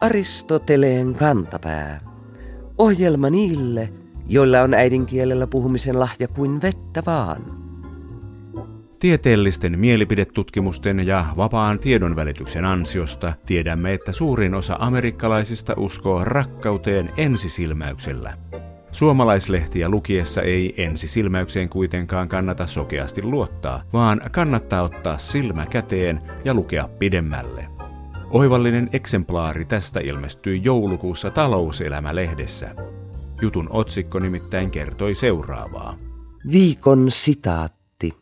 Aristoteleen kantapää. Ohjelma niille, joilla on äidinkielellä puhumisen lahja kuin vettä vaan. Tieteellisten mielipidetutkimusten ja vapaan tiedonvälityksen ansiosta tiedämme, että suurin osa amerikkalaisista uskoo rakkauteen ensisilmäyksellä. Suomalaislehtiä lukiessa ei ensisilmäykseen kuitenkaan kannata sokeasti luottaa, vaan kannattaa ottaa silmä käteen ja lukea pidemmälle. Oivallinen eksemplaari tästä ilmestyi joulukuussa Talouselämä-lehdessä. Jutun otsikko nimittäin kertoi seuraavaa. Viikon sitaatti.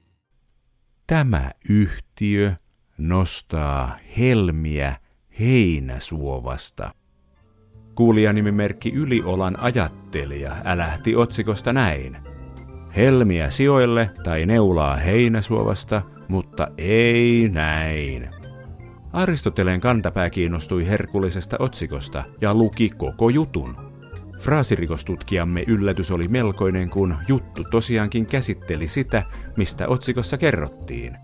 Tämä yhtiö nostaa helmiä heinäsuovasta. Kuulijanimimerkki Yliolan ajattelija älähti otsikosta näin. Helmiä sijoille tai neulaa heinäsuovasta, mutta ei näin. Aristoteleen kantapää kiinnostui herkullisesta otsikosta ja luki koko jutun. Fraasirikostutkijamme yllätys oli melkoinen, kun juttu tosiaankin käsitteli sitä, mistä otsikossa kerrottiin.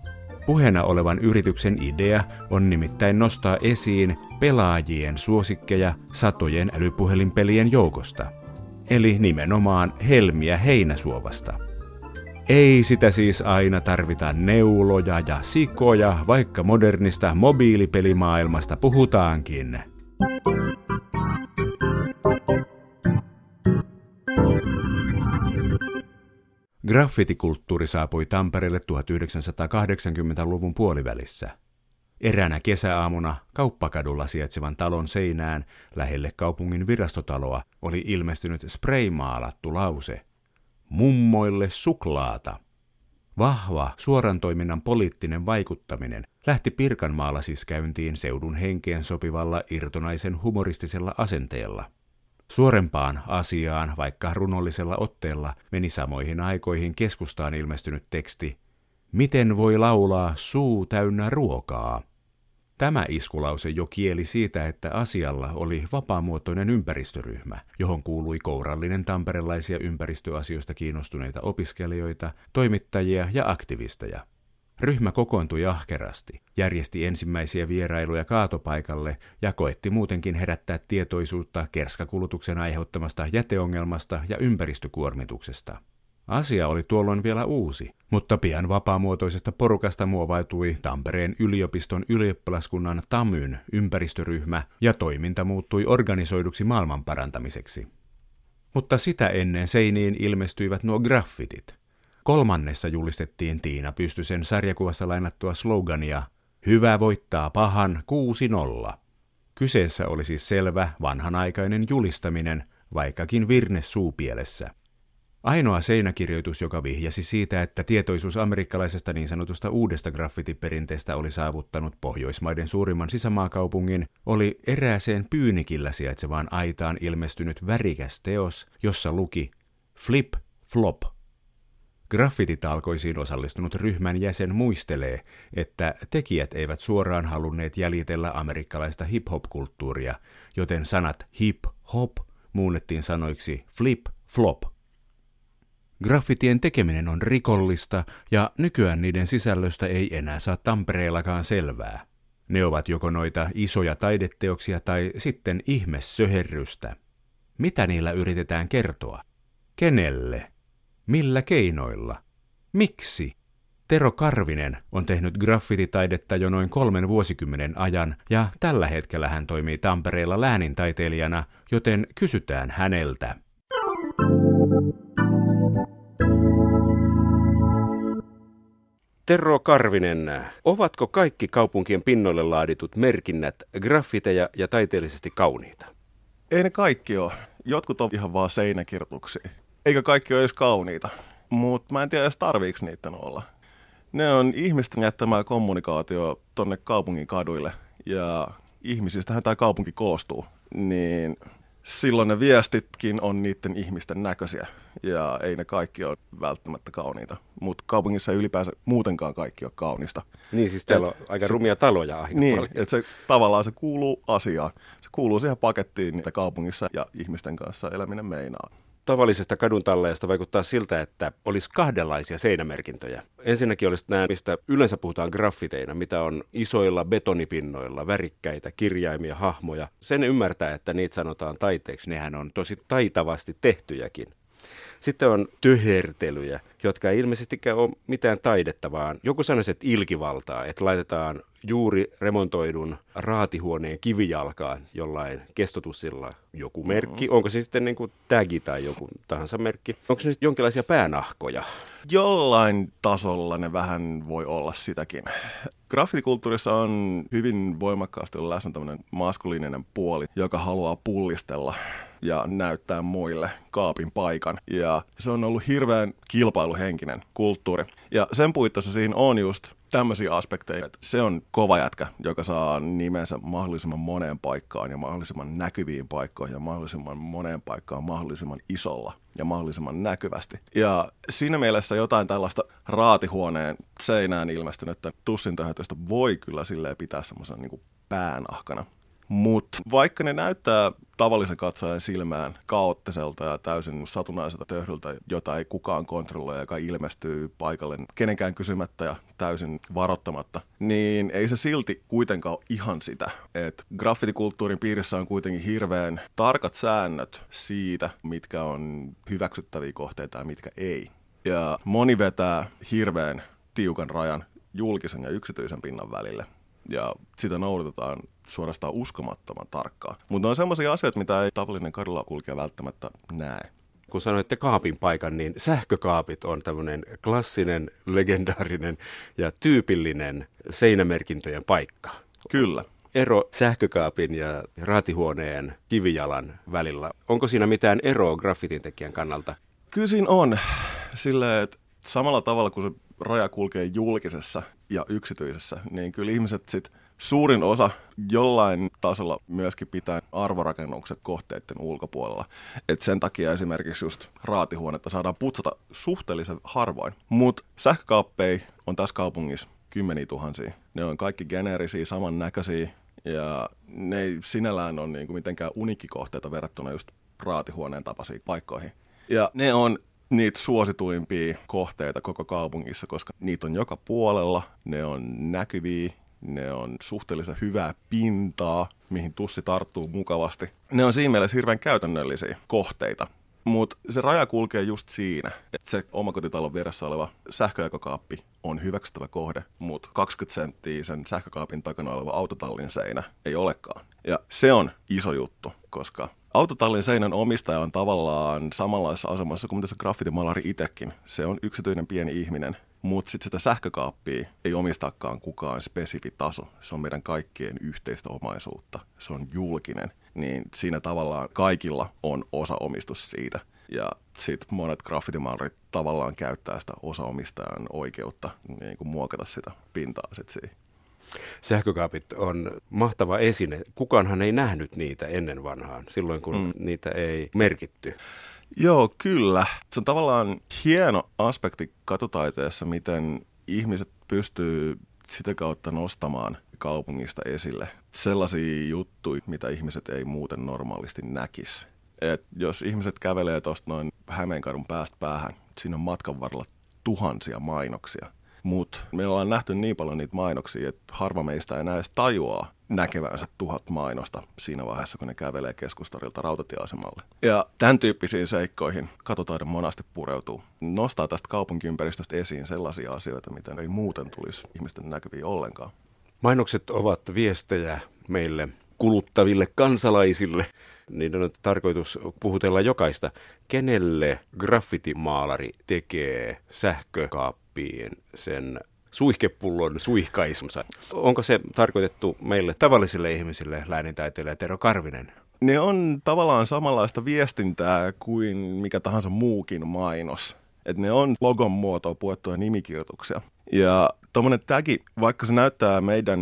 Puheena olevan yrityksen idea on nimittäin nostaa esiin pelaajien suosikkeja satojen älypuhelinpelien joukosta. Eli nimenomaan Helmiä Heinäsuovasta. Ei sitä siis aina tarvita neuloja ja sikoja, vaikka modernista mobiilipelimaailmasta puhutaankin. Graffitikulttuuri saapui Tampereelle 1980-luvun puolivälissä. Eräänä kesäaamuna kauppakadulla sijaitsevan talon seinään lähelle kaupungin virastotaloa oli ilmestynyt spraymaalattu lause – mummoille suklaata. Vahva suoran toiminnan poliittinen vaikuttaminen lähti Pirkanmaalla siis käyntiin seudun henkeen sopivalla irtonaisen humoristisella asenteella. Suorempaan asiaan, vaikka runollisella otteella, meni samoihin aikoihin keskustaan ilmestynyt teksti Miten voi laulaa suu täynnä ruokaa? Tämä iskulause jo kieli siitä, että asialla oli vapaamuotoinen ympäristöryhmä, johon kuului kourallinen tamperelaisia ympäristöasioista kiinnostuneita opiskelijoita, toimittajia ja aktivisteja. Ryhmä kokoontui ahkerasti, järjesti ensimmäisiä vierailuja kaatopaikalle ja koetti muutenkin herättää tietoisuutta kerskakulutuksen aiheuttamasta jäteongelmasta ja ympäristökuormituksesta. Asia oli tuolloin vielä uusi, mutta pian vapaamuotoisesta porukasta muovautui Tampereen yliopiston ylioppilaskunnan TAMYn ympäristöryhmä ja toiminta muuttui organisoiduksi maailmanparantamiseksi. Mutta sitä ennen seiniin ilmestyivät nuo graffitit. Kolmannessa julistettiin Tiina Pystysen sarjakuvassa lainattua slogania Hyvä voittaa pahan 6-0. Kyseessä oli siis selvä vanhanaikainen julistaminen, vaikkakin virne suupielessä – Ainoa seinäkirjoitus, joka vihjasi siitä, että tietoisuus amerikkalaisesta niin sanotusta uudesta graffitiperinteestä oli saavuttanut Pohjoismaiden suurimman sisämaakaupungin, oli erääseen Pyynikillä sijaitsevaan aitaan ilmestynyt värikäs teos, jossa luki Flip Flop. Graffititalkoisiin osallistunut ryhmän jäsen muistelee, että tekijät eivät suoraan halunneet jäljitellä amerikkalaista hip-hop-kulttuuria, joten sanat hip-hop muunnettiin sanoiksi flip-flop – Graffitien tekeminen on rikollista ja nykyään niiden sisällöstä ei enää saa Tampereellakaan selvää. Ne ovat joko noita isoja taideteoksia tai sitten ihmessöherrystä. Mitä niillä yritetään kertoa? Kenelle? Millä keinoilla? Miksi? Tero Karvinen on tehnyt graffititaidetta jo noin kolmen vuosikymmenen ajan ja tällä hetkellä hän toimii Tampereella läänintaiteilijana, joten kysytään häneltä. Terro Karvinen, ovatko kaikki kaupunkien pinnoille laaditut merkinnät graffiteja ja taiteellisesti kauniita? Ei ne kaikki ole. Jotkut on ihan vaan seinäkirjoituksia. Eikä kaikki ole edes kauniita. Mutta mä en tiedä edes tarviiko niitä olla. Ne on ihmisten jättämää kommunikaatio tonne kaupungin kaduille. Ja ihmisistähän tämä kaupunki koostuu. Niin silloin ne viestitkin on niiden ihmisten näköisiä ja ei ne kaikki ole välttämättä kauniita. Mutta kaupungissa ei ylipäänsä muutenkaan kaikki ole kaunista. Niin, siis täällä on aika se, rumia taloja aika Niin, että se tavallaan se kuuluu asiaan. Se kuuluu siihen pakettiin, mitä kaupungissa ja ihmisten kanssa eläminen meinaa. Tavallisesta kadun talleesta vaikuttaa siltä, että olisi kahdenlaisia seinämerkintöjä. Ensinnäkin olisi nämä, mistä yleensä puhutaan graffiteina, mitä on isoilla betonipinnoilla, värikkäitä kirjaimia, hahmoja. Sen ymmärtää, että niitä sanotaan taiteeksi. Nehän on tosi taitavasti tehtyjäkin. Sitten on tyhertelyjä, jotka ei ilmeisestikään ole mitään taidetta, vaan joku sanoisi, että ilkivaltaa, että laitetaan juuri remontoidun raatihuoneen kivijalkaan jollain kestotussilla joku merkki. Mm-hmm. Onko se sitten niin kuin tagi tai joku tahansa merkki? Onko se nyt jonkinlaisia päänahkoja? Jollain tasolla ne vähän voi olla sitäkin. Graffitikulttuurissa on hyvin voimakkaasti läsnä tämmöinen maskuliininen puoli, joka haluaa pullistella ja näyttää muille kaapin paikan. Ja se on ollut hirveän kilpailuhenkinen kulttuuri. Ja sen puitteissa siinä on just tämmöisiä aspekteja, se on kova jätkä, joka saa nimensä mahdollisimman moneen paikkaan ja mahdollisimman näkyviin paikkoihin ja mahdollisimman moneen paikkaan mahdollisimman isolla ja mahdollisimman näkyvästi. Ja siinä mielessä jotain tällaista raatihuoneen seinään ilmestynyttä tussin voi kyllä silleen pitää semmoisen niin päänahkana. Mutta vaikka ne näyttää tavallisen katsojan silmään kaoottiselta ja täysin satunnaiselta töhdyltä, jota ei kukaan kontrolloi, joka ilmestyy paikalle kenenkään kysymättä ja täysin varoittamatta, niin ei se silti kuitenkaan ole ihan sitä. Et graffitikulttuurin piirissä on kuitenkin hirveän tarkat säännöt siitä, mitkä on hyväksyttäviä kohteita ja mitkä ei. Ja moni vetää hirveän tiukan rajan julkisen ja yksityisen pinnan välille ja sitä noudatetaan suorastaan uskomattoman tarkkaan. Mutta on sellaisia asioita, mitä ei tavallinen kadulla kulkija välttämättä näe. Kun sanoitte kaapin paikan, niin sähkökaapit on tämmöinen klassinen, legendaarinen ja tyypillinen seinämerkintöjen paikka. Kyllä. Ero sähkökaapin ja raatihuoneen kivijalan välillä. Onko siinä mitään eroa graffitin tekijän kannalta? Kyllä siinä on. Silleen, että samalla tavalla kuin se raja kulkee julkisessa ja yksityisessä, niin kyllä ihmiset sitten suurin osa jollain tasolla myöskin pitää arvorakennukset kohteiden ulkopuolella. Et sen takia esimerkiksi just raatihuonetta saadaan putsata suhteellisen harvoin. Mutta sähkökaappeja on tässä kaupungissa kymmeniä tuhansia. Ne on kaikki geneerisiä, samannäköisiä ja ne ei sinällään ole niinku mitenkään unikkikohteita verrattuna just raatihuoneen tapaisiin paikkoihin. Ja ne on niitä suosituimpia kohteita koko kaupungissa, koska niitä on joka puolella, ne on näkyviä, ne on suhteellisen hyvää pintaa, mihin tussi tarttuu mukavasti. Ne on siinä mielessä hirveän käytännöllisiä kohteita. Mutta se raja kulkee just siinä, että se omakotitalon vieressä oleva sähköjakokaappi on hyväksyttävä kohde, mutta 20 senttiä sen sähkökaapin takana oleva autotallin seinä ei olekaan. Ja se on iso juttu, koska autotallin seinän omistaja on tavallaan samanlaisessa asemassa kuin mitä se graffitimalari itsekin. Se on yksityinen pieni ihminen, mutta sitten sitä sähkökaappia ei omistakaan kukaan spesifi taso. Se on meidän kaikkien yhteistä omaisuutta. Se on julkinen, niin siinä tavallaan kaikilla on osaomistus siitä. Ja sitten monet graffitimaalarit tavallaan käyttää sitä osaomistajan oikeutta niin kuin muokata sitä pintaa sitten siihen. Sähkökaapit on mahtava esine. Kukaanhan ei nähnyt niitä ennen vanhaan, silloin kun mm. niitä ei merkitty. Joo, kyllä. Se on tavallaan hieno aspekti katutaiteessa, miten ihmiset pystyy sitä kautta nostamaan kaupungista esille sellaisia juttuja, mitä ihmiset ei muuten normaalisti näkisi. Et jos ihmiset kävelee tuosta noin Hämeenkadun päästä päähän, siinä on matkan varrella tuhansia mainoksia – mutta me ollaan nähty niin paljon niitä mainoksia, että harva meistä ei edes tajuaa näkevänsä tuhat mainosta siinä vaiheessa, kun ne kävelee keskustorilta rautatieasemalle. Ja tämän tyyppisiin seikkoihin katotaiden monasti pureutuu. Nostaa tästä kaupunkiympäristöstä esiin sellaisia asioita, mitä ei muuten tulisi ihmisten näkyviin ollenkaan. Mainokset ovat viestejä meille kuluttaville kansalaisille. Niiden on tarkoitus puhutella jokaista. Kenelle graffitimaalari tekee sähkökaappi? Kaappiin sen suihkepullon suihkaisumsa. Onko se tarkoitettu meille tavallisille ihmisille, läänintaiteilija Tero Karvinen? Ne on tavallaan samanlaista viestintää kuin mikä tahansa muukin mainos. Et ne on logon muotoa puettuja nimikirjoituksia. Ja tuommoinen tagi, vaikka se näyttää meidän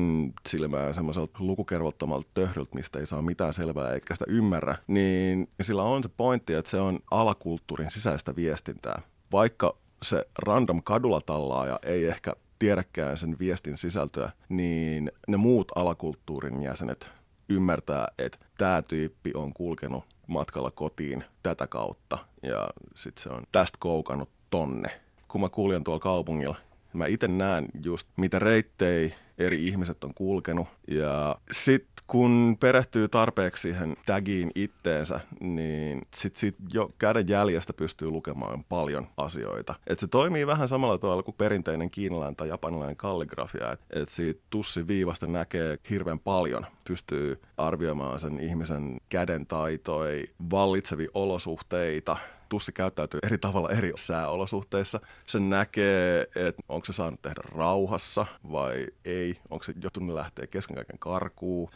silmään semmoiselta lukukervottomalta töhryltä, mistä ei saa mitään selvää eikä sitä ymmärrä, niin sillä on se pointti, että se on alakulttuurin sisäistä viestintää. Vaikka se random tallaaja ei ehkä tiedäkään sen viestin sisältöä, niin ne muut alakulttuurin jäsenet ymmärtää, että tämä tyyppi on kulkenut matkalla kotiin tätä kautta ja sitten se on tästä koukannut tonne. Kun mä kuljen tuolla kaupungilla, mä itse näen just mitä reittejä eri ihmiset on kulkenut. Ja sitten kun perehtyy tarpeeksi siihen tagiin itteensä, niin sitten sit jo käden jäljestä pystyy lukemaan paljon asioita. Et se toimii vähän samalla tavalla kuin perinteinen kiinalainen tai japanilainen kalligrafia. Että et siitä tussin viivasta näkee hirveän paljon. Pystyy arvioimaan sen ihmisen käden taitoja, vallitsevia olosuhteita, tussi käyttäytyy eri tavalla eri sääolosuhteissa. Se näkee, että onko se saanut tehdä rauhassa vai ei, onko se joutunut lähteä kesken kaiken karkuun.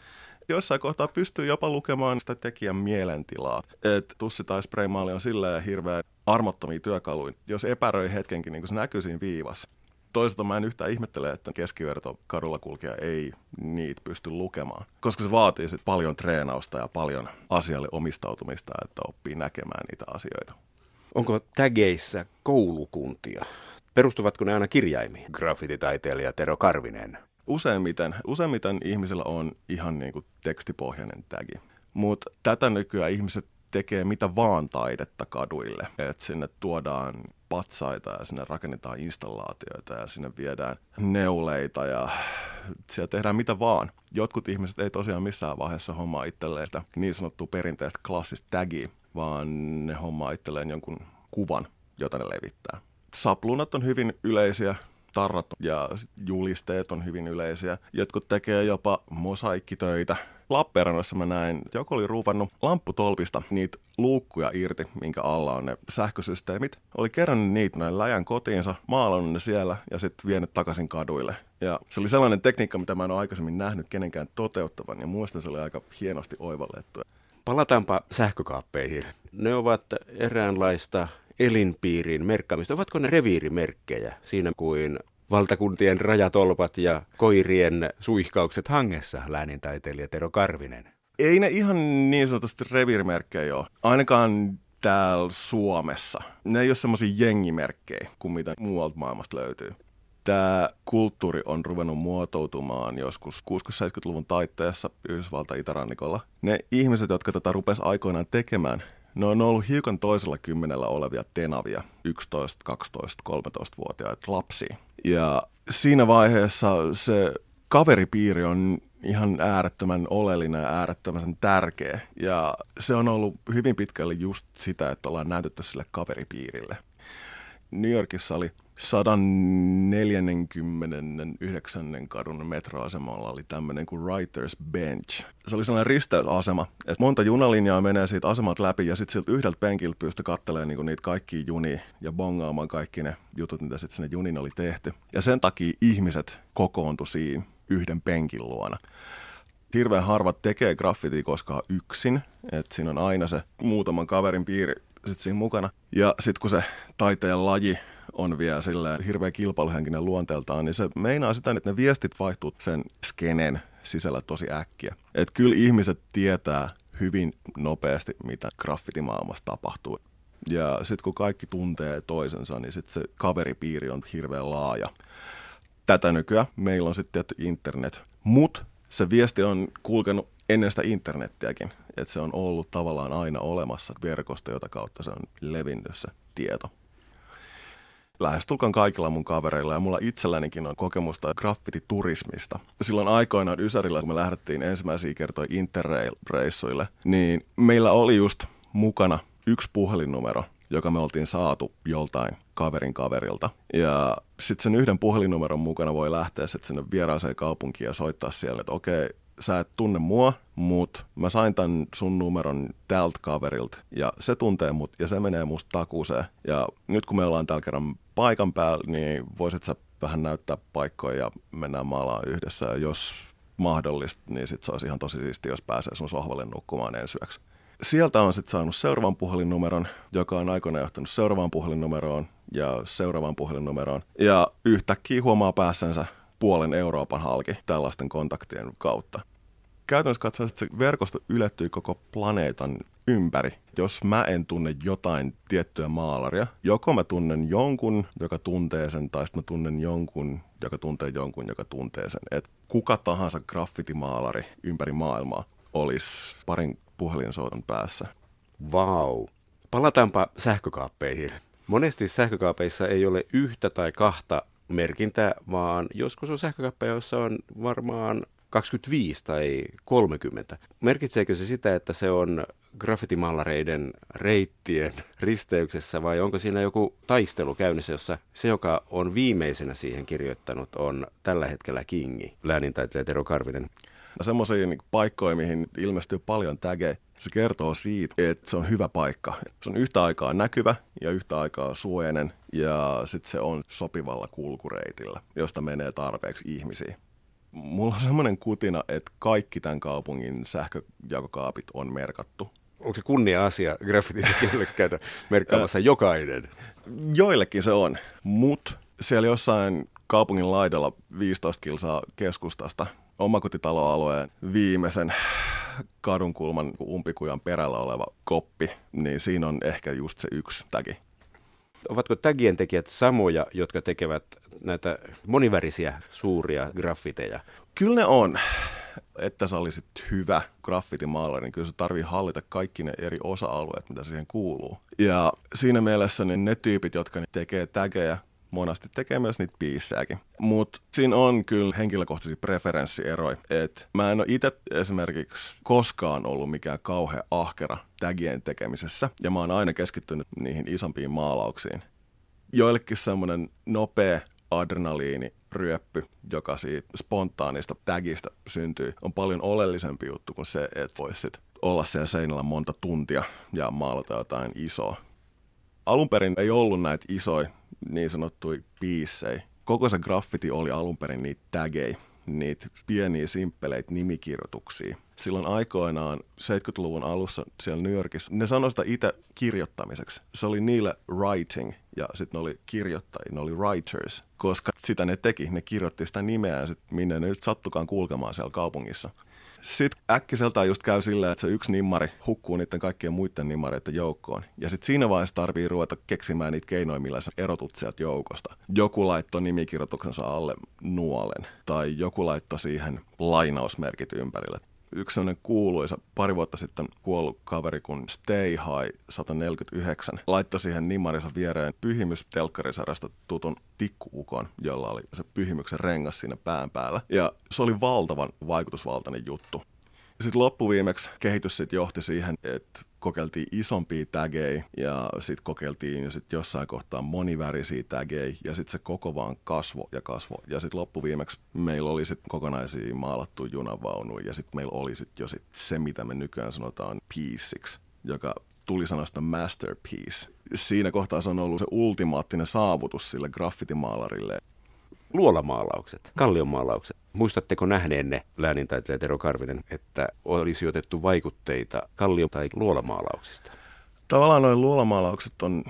Joissain kohtaa pystyy jopa lukemaan sitä tekijän mielentilaa. Et tussi tai spraymaali on silleen hirveän armottomia työkaluja. Jos epäröi hetkenkin, niin se näkyy siinä viivassa. Toisaalta mä en yhtään ihmettele, että keskiverto kadulla kulkija ei niitä pysty lukemaan, koska se vaatii sit paljon treenausta ja paljon asialle omistautumista, että oppii näkemään niitä asioita. Onko tägeissä koulukuntia? Perustuvatko ne aina kirjaimiin? Graffititaiteilija Tero Karvinen. Useimmiten, useimmiten ihmisillä on ihan niin kuin tekstipohjainen tagi. Mutta tätä nykyään ihmiset tekee mitä vaan taidetta kaduille. että sinne tuodaan patsaita ja sinne rakennetaan installaatioita ja sinne viedään neuleita ja siellä tehdään mitä vaan. Jotkut ihmiset ei tosiaan missään vaiheessa hommaa itselleen sitä niin sanottua perinteistä klassista tagia, vaan ne hommaa itselleen jonkun kuvan, jota ne levittää. Saplunat on hyvin yleisiä, tarrat ja julisteet on hyvin yleisiä. Jotkut tekee jopa mosaikkitöitä. Lappeenrannassa mä näin, joku oli ruuvannut lampputolpista niitä luukkuja irti, minkä alla on ne sähkösysteemit. Oli kerännyt niitä näin läjän kotiinsa, maalannut ne siellä ja sitten vienyt takaisin kaduille. Ja se oli sellainen tekniikka, mitä mä en ole aikaisemmin nähnyt kenenkään toteuttavan ja muistan se oli aika hienosti oivallettu. Palataanpa sähkökaappeihin. Ne ovat eräänlaista elinpiirin merkkaamista. Ovatko ne reviirimerkkejä siinä kuin valtakuntien rajatolpat ja koirien suihkaukset hangessa, läänintaiteilija Tero Karvinen? Ei ne ihan niin sanotusti reviirimerkkejä ole. Ainakaan täällä Suomessa. Ne ei ole semmoisia jengimerkkejä kuin mitä muualta maailmasta löytyy tämä kulttuuri on ruvennut muotoutumaan joskus 60-70-luvun taitteessa Yhdysvalta-itärannikolla. Ne ihmiset, jotka tätä rupes aikoinaan tekemään, ne on ollut hiukan toisella kymmenellä olevia tenavia, 11, 12, 13-vuotiaita lapsia. Ja siinä vaiheessa se kaveripiiri on ihan äärettömän oleellinen ja äärettömän tärkeä. Ja se on ollut hyvin pitkälle just sitä, että ollaan näytetty sille kaveripiirille. New Yorkissa oli 149. kadun metroasemalla oli tämmöinen kuin Writer's Bench. Se oli sellainen risteysasema, että monta junalinjaa menee siitä asemat läpi ja sitten siltä yhdeltä penkiltä pystyy katselemaan niinku niitä kaikkia junia ja bongaamaan kaikki ne jutut, mitä sitten sinne junin oli tehty. Ja sen takia ihmiset kokoontu siinä yhden penkin luona hirveän harvat tekee graffitia koskaan yksin, että siinä on aina se muutaman kaverin piiri sit siinä mukana. Ja sitten kun se taiteilijan laji on vielä silleen hirveän kilpailuhenkinen luonteeltaan, niin se meinaa sitä, että ne viestit vaihtuu sen skenen sisällä tosi äkkiä. Että kyllä ihmiset tietää hyvin nopeasti, mitä graffitimaailmassa tapahtuu. Ja sitten kun kaikki tuntee toisensa, niin sitten se kaveripiiri on hirveän laaja. Tätä nykyään meillä on sitten tietty internet, mutta se viesti on kulkenut ennen sitä internettiäkin, että se on ollut tavallaan aina olemassa verkosto, jota kautta se on levinnyt se tieto lähestulkoon kaikilla mun kavereilla ja mulla itsellänikin on kokemusta graffititurismista. Silloin aikoinaan Ysärillä, kun me lähdettiin ensimmäisiä kertoja Interrail-reissuille, niin meillä oli just mukana yksi puhelinnumero, joka me oltiin saatu joltain kaverin kaverilta. Ja sitten sen yhden puhelinnumeron mukana voi lähteä sitten sinne vieraaseen kaupunkiin ja soittaa siellä, että okei, sä et tunne mua, mutta mä sain tämän sun numeron tältä kaverilta ja se tuntee mut ja se menee musta takuuseen. Ja nyt kun me ollaan tällä kerran paikan päällä, niin voisit sä vähän näyttää paikkoja ja mennään maalaan yhdessä. Ja jos mahdollista, niin sit se olisi ihan tosi siisti, jos pääsee sun sohvalle nukkumaan ensi yöksi. Sieltä on sitten saanut seuraavan puhelinnumeron, joka on aikoinaan johtanut seuraavaan puhelinnumeroon ja seuraavaan puhelinnumeroon. Ja yhtäkkiä huomaa pääsensä puolen Euroopan halki tällaisten kontaktien kautta. Käytännössä katsoen se verkosto ylettyy koko planeetan ympäri. Jos mä en tunne jotain tiettyä maalaria, joko mä tunnen jonkun, joka tuntee sen, tai sitten mä tunnen jonkun, joka tuntee jonkun, joka tuntee sen. Et kuka tahansa graffitimaalari ympäri maailmaa olisi parin puhelinsoiton päässä. Vau. Palataanpa sähkökaappeihin. Monesti sähkökaapeissa ei ole yhtä tai kahta merkintää, vaan joskus on sähkökaappeja, joissa on varmaan 25 tai 30. Merkitseekö se sitä, että se on graffitimallareiden reittien risteyksessä vai onko siinä joku taistelu käynnissä, jossa se, joka on viimeisenä siihen kirjoittanut, on tällä hetkellä kingi, läänintaiteilija Tero Karvinen? Semmoisia niin paikkoja, mihin ilmestyy paljon tägejä, se kertoo siitä, että se on hyvä paikka. Se on yhtä aikaa näkyvä ja yhtä aikaa suojainen ja sitten se on sopivalla kulkureitillä, josta menee tarpeeksi ihmisiä. Mulla on semmoinen kutina, että kaikki tämän kaupungin sähköjakokaapit on merkattu. Onko se kunnia-asia graffititekijälle käydä merkkaamassa jokainen? Joillekin se on, mutta siellä jossain kaupungin laidalla 15 kilsaa keskustasta omakotitaloalueen viimeisen kadunkulman umpikujan perällä oleva koppi, niin siinä on ehkä just se yksi tägi. Ovatko tagien tekijät samoja, jotka tekevät näitä monivärisiä suuria graffiteja? Kyllä ne on. Että sä olisit hyvä graffitimaalari, niin kyllä se tarvii hallita kaikki ne eri osa-alueet, mitä siihen kuuluu. Ja siinä mielessä niin ne tyypit, jotka tekee tägejä, monasti tekee myös niitä biissejäkin. Mutta siinä on kyllä henkilökohtaisia preferenssieroja. Et mä en ole itse esimerkiksi koskaan ollut mikään kauhean ahkera tagien tekemisessä, ja mä oon aina keskittynyt niihin isompiin maalauksiin. Joillekin semmoinen nopea adrenaliini ryöppy, joka siitä spontaanista tagista syntyy, on paljon oleellisempi juttu kuin se, että voisit olla siellä seinällä monta tuntia ja maalata jotain isoa. Alun perin ei ollut näitä isoja niin sanottuja biissejä. Koko se graffiti oli alun perin niitä tägejä, niitä pieniä simppeleitä nimikirjoituksia. Silloin aikoinaan 70-luvun alussa siellä New Yorkissa, ne sanoi sitä itse kirjoittamiseksi. Se oli niille writing ja sitten ne oli kirjoittajia, ne oli writers, koska sitä ne teki, ne kirjoitti sitä nimeään, sit minne ne nyt sattukaan kulkemaan siellä kaupungissa. Sitten äkkiseltään just käy silleen, että se yksi nimmari hukkuu niiden kaikkien muiden nimmareiden joukkoon. Ja sitten siinä vaiheessa tarvii ruveta keksimään niitä keinoja, millä sä erotut sieltä joukosta. Joku laittoi nimikirjoituksensa alle nuolen, tai joku laittoi siihen lainausmerkit ympärille yksi sellainen kuuluisa pari vuotta sitten kuollut kaveri kuin Stay High 149 laittoi siihen nimmarinsa viereen pyhimys telkkarisarjasta tutun tikkuukon, jolla oli se pyhimyksen rengas siinä pään päällä. Ja se oli valtavan vaikutusvaltainen juttu. Sitten loppuviimeksi kehitys sit johti siihen, että kokeiltiin isompia tägejä ja sitten kokeiltiin jo sit jossain kohtaa monivärisiä tägejä ja sitten se koko vaan kasvo ja kasvo. Ja sitten loppuviimeksi meillä oli sitten kokonaisia maalattu junavaunuja ja sitten meillä oli sitten jo sit se, mitä me nykyään sanotaan pieciksi, joka tuli sanasta masterpiece. Siinä kohtaa se on ollut se ultimaattinen saavutus sille graffitimaalarille luolamaalaukset, kallionmaalaukset. Muistatteko nähneenne läänintaiteilija Tero Karvinen, että olisi otettu vaikutteita kallio- tai luolamaalauksista? Tavallaan noin luolamaalaukset on,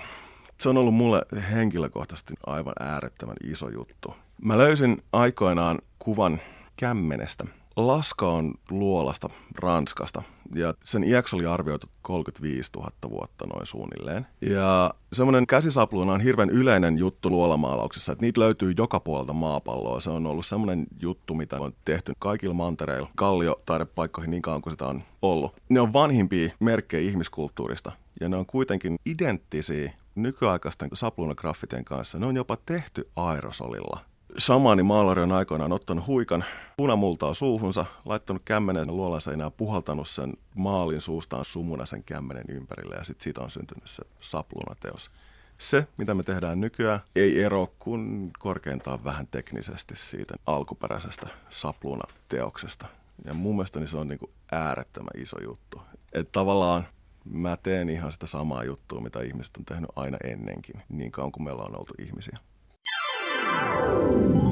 se on ollut mulle henkilökohtaisesti aivan äärettömän iso juttu. Mä löysin aikoinaan kuvan kämmenestä. Laska on luolasta Ranskasta ja sen iäksi oli arvioitu 35 000 vuotta noin suunnilleen. Ja semmoinen käsisapluuna on hirveän yleinen juttu luolamaalauksessa, että niitä löytyy joka puolelta maapalloa. Se on ollut semmoinen juttu, mitä on tehty kaikilla mantereilla, kallio-taidepaikkoihin niin kauan kuin sitä on ollut. Ne on vanhimpia merkkejä ihmiskulttuurista ja ne on kuitenkin identtisiä nykyaikaisten sapluunagraffitien kanssa. Ne on jopa tehty aerosolilla. Samani maalari on aikoinaan ottanut huikan punamultaa suuhunsa, laittanut kämmenen luolaseinään ja puhaltanut sen maalin suustaan sumuna sen kämmenen ympärille ja sitten siitä on syntynyt se sapluunateos. Se, mitä me tehdään nykyään, ei ero kuin korkeintaan vähän teknisesti siitä alkuperäisestä sapluunateoksesta. Ja mun mielestäni se on niin kuin äärettömän iso juttu. Että tavallaan mä teen ihan sitä samaa juttua, mitä ihmiset on tehnyt aina ennenkin, niin kauan kuin meillä on oltu ihmisiä.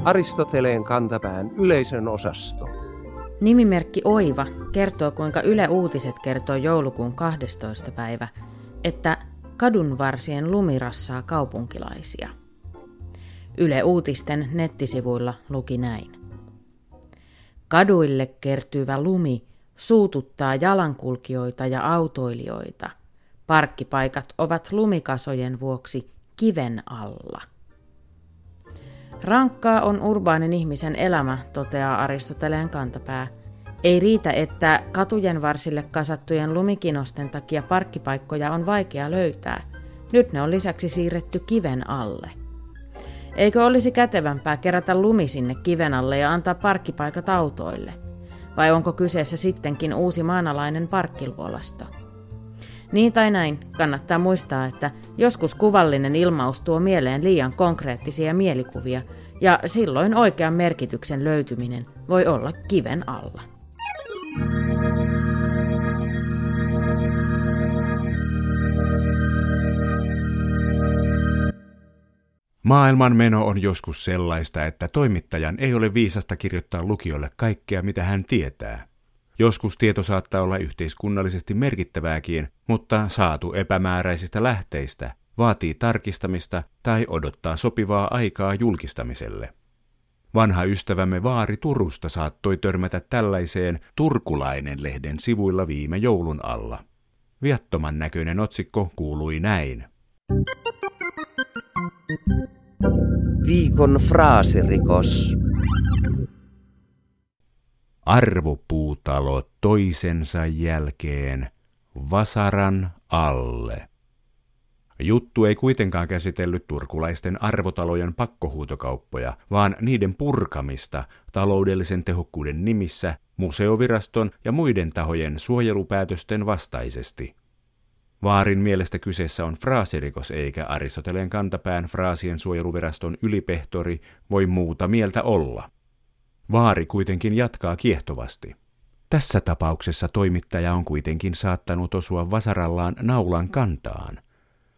Aristoteleen kantapään yleisön osasto. Nimimerkki Oiva kertoo, kuinka Yle Uutiset kertoo joulukuun 12. päivä, että kadunvarsien lumirassaa kaupunkilaisia. Yle Uutisten nettisivuilla luki näin. Kaduille kertyvä lumi suututtaa jalankulkijoita ja autoilijoita. Parkkipaikat ovat lumikasojen vuoksi kiven alla. Rankkaa on urbaanin ihmisen elämä, toteaa Aristoteleen kantapää. Ei riitä, että katujen varsille kasattujen lumikinosten takia parkkipaikkoja on vaikea löytää. Nyt ne on lisäksi siirretty kiven alle. Eikö olisi kätevämpää kerätä lumi sinne kiven alle ja antaa parkkipaikat autoille? Vai onko kyseessä sittenkin uusi maanalainen parkkiluolasto? Niin tai näin, kannattaa muistaa, että joskus kuvallinen ilmaus tuo mieleen liian konkreettisia mielikuvia, ja silloin oikean merkityksen löytyminen voi olla kiven alla. Maailman meno on joskus sellaista, että toimittajan ei ole viisasta kirjoittaa lukijoille kaikkea, mitä hän tietää. Joskus tieto saattaa olla yhteiskunnallisesti merkittävääkin, mutta saatu epämääräisistä lähteistä vaatii tarkistamista tai odottaa sopivaa aikaa julkistamiselle. Vanha ystävämme Vaari Turusta saattoi törmätä tällaiseen Turkulainen-lehden sivuilla viime joulun alla. Viattoman näköinen otsikko kuului näin. Viikon fraasirikos. Arvopuutalo toisensa jälkeen Vasaran alle. Juttu ei kuitenkaan käsitellyt turkulaisten arvotalojen pakkohuutokauppoja, vaan niiden purkamista taloudellisen tehokkuuden nimissä museoviraston ja muiden tahojen suojelupäätösten vastaisesti. Vaarin mielestä kyseessä on fraasirikos eikä Aristoteleen kantapään fraasien suojeluviraston ylipehtori voi muuta mieltä olla. Vaari kuitenkin jatkaa kiehtovasti. Tässä tapauksessa toimittaja on kuitenkin saattanut osua vasarallaan naulan kantaan.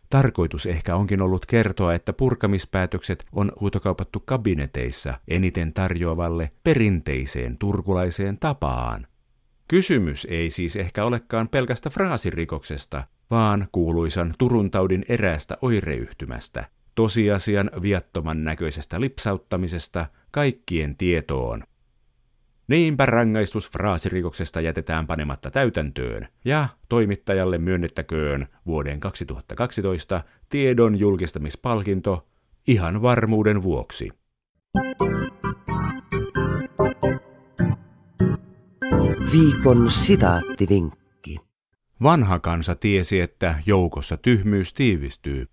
Tarkoitus ehkä onkin ollut kertoa, että purkamispäätökset on huutokaupattu kabineteissa eniten tarjoavalle perinteiseen turkulaiseen tapaan. Kysymys ei siis ehkä olekaan pelkästä fraasirikoksesta, vaan kuuluisan Turun taudin eräästä oireyhtymästä, tosiasian viattoman näköisestä lipsauttamisesta kaikkien tietoon. Niinpä rangaistus fraasirikoksesta jätetään panematta täytäntöön, ja toimittajalle myönnettäköön vuoden 2012 tiedon julkistamispalkinto ihan varmuuden vuoksi. Viikon sitaattivinkki. Vanha kansa tiesi, että joukossa tyhmyys tiivistyy.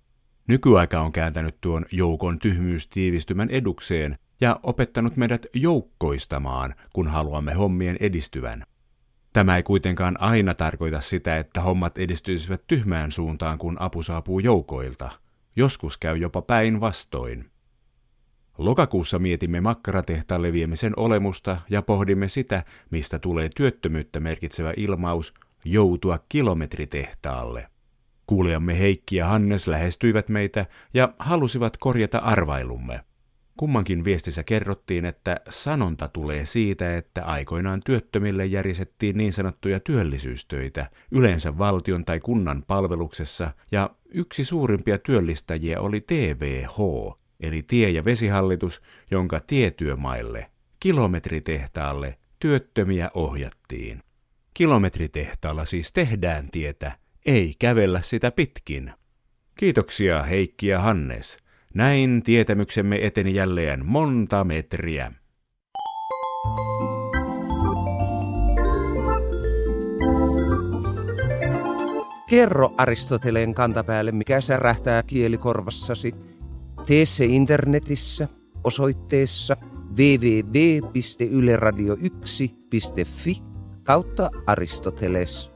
Nykyaika on kääntänyt tuon joukon tyhmyystiivistymän edukseen ja opettanut meidät joukkoistamaan, kun haluamme hommien edistyvän. Tämä ei kuitenkaan aina tarkoita sitä, että hommat edistyisivät tyhmään suuntaan, kun apu saapuu joukoilta. Joskus käy jopa päinvastoin. Lokakuussa mietimme makkaratehtaan leviämisen olemusta ja pohdimme sitä, mistä tulee työttömyyttä merkitsevä ilmaus joutua kilometritehtaalle. Kuulijamme Heikki ja Hannes lähestyivät meitä ja halusivat korjata arvailumme. Kummankin viestissä kerrottiin, että sanonta tulee siitä, että aikoinaan työttömille järjestettiin niin sanottuja työllisyystöitä, yleensä valtion tai kunnan palveluksessa, ja yksi suurimpia työllistäjiä oli TVH, eli tie- ja vesihallitus, jonka tietyömaille, kilometritehtaalle, työttömiä ohjattiin. Kilometritehtaalla siis tehdään tietä, ei kävellä sitä pitkin. Kiitoksia Heikki ja Hannes. Näin tietämyksemme eteni jälleen monta metriä. Kerro Aristoteleen kantapäälle, mikä särähtää kielikorvassasi. Tee se internetissä osoitteessa www.yleradio1.fi kautta Aristoteles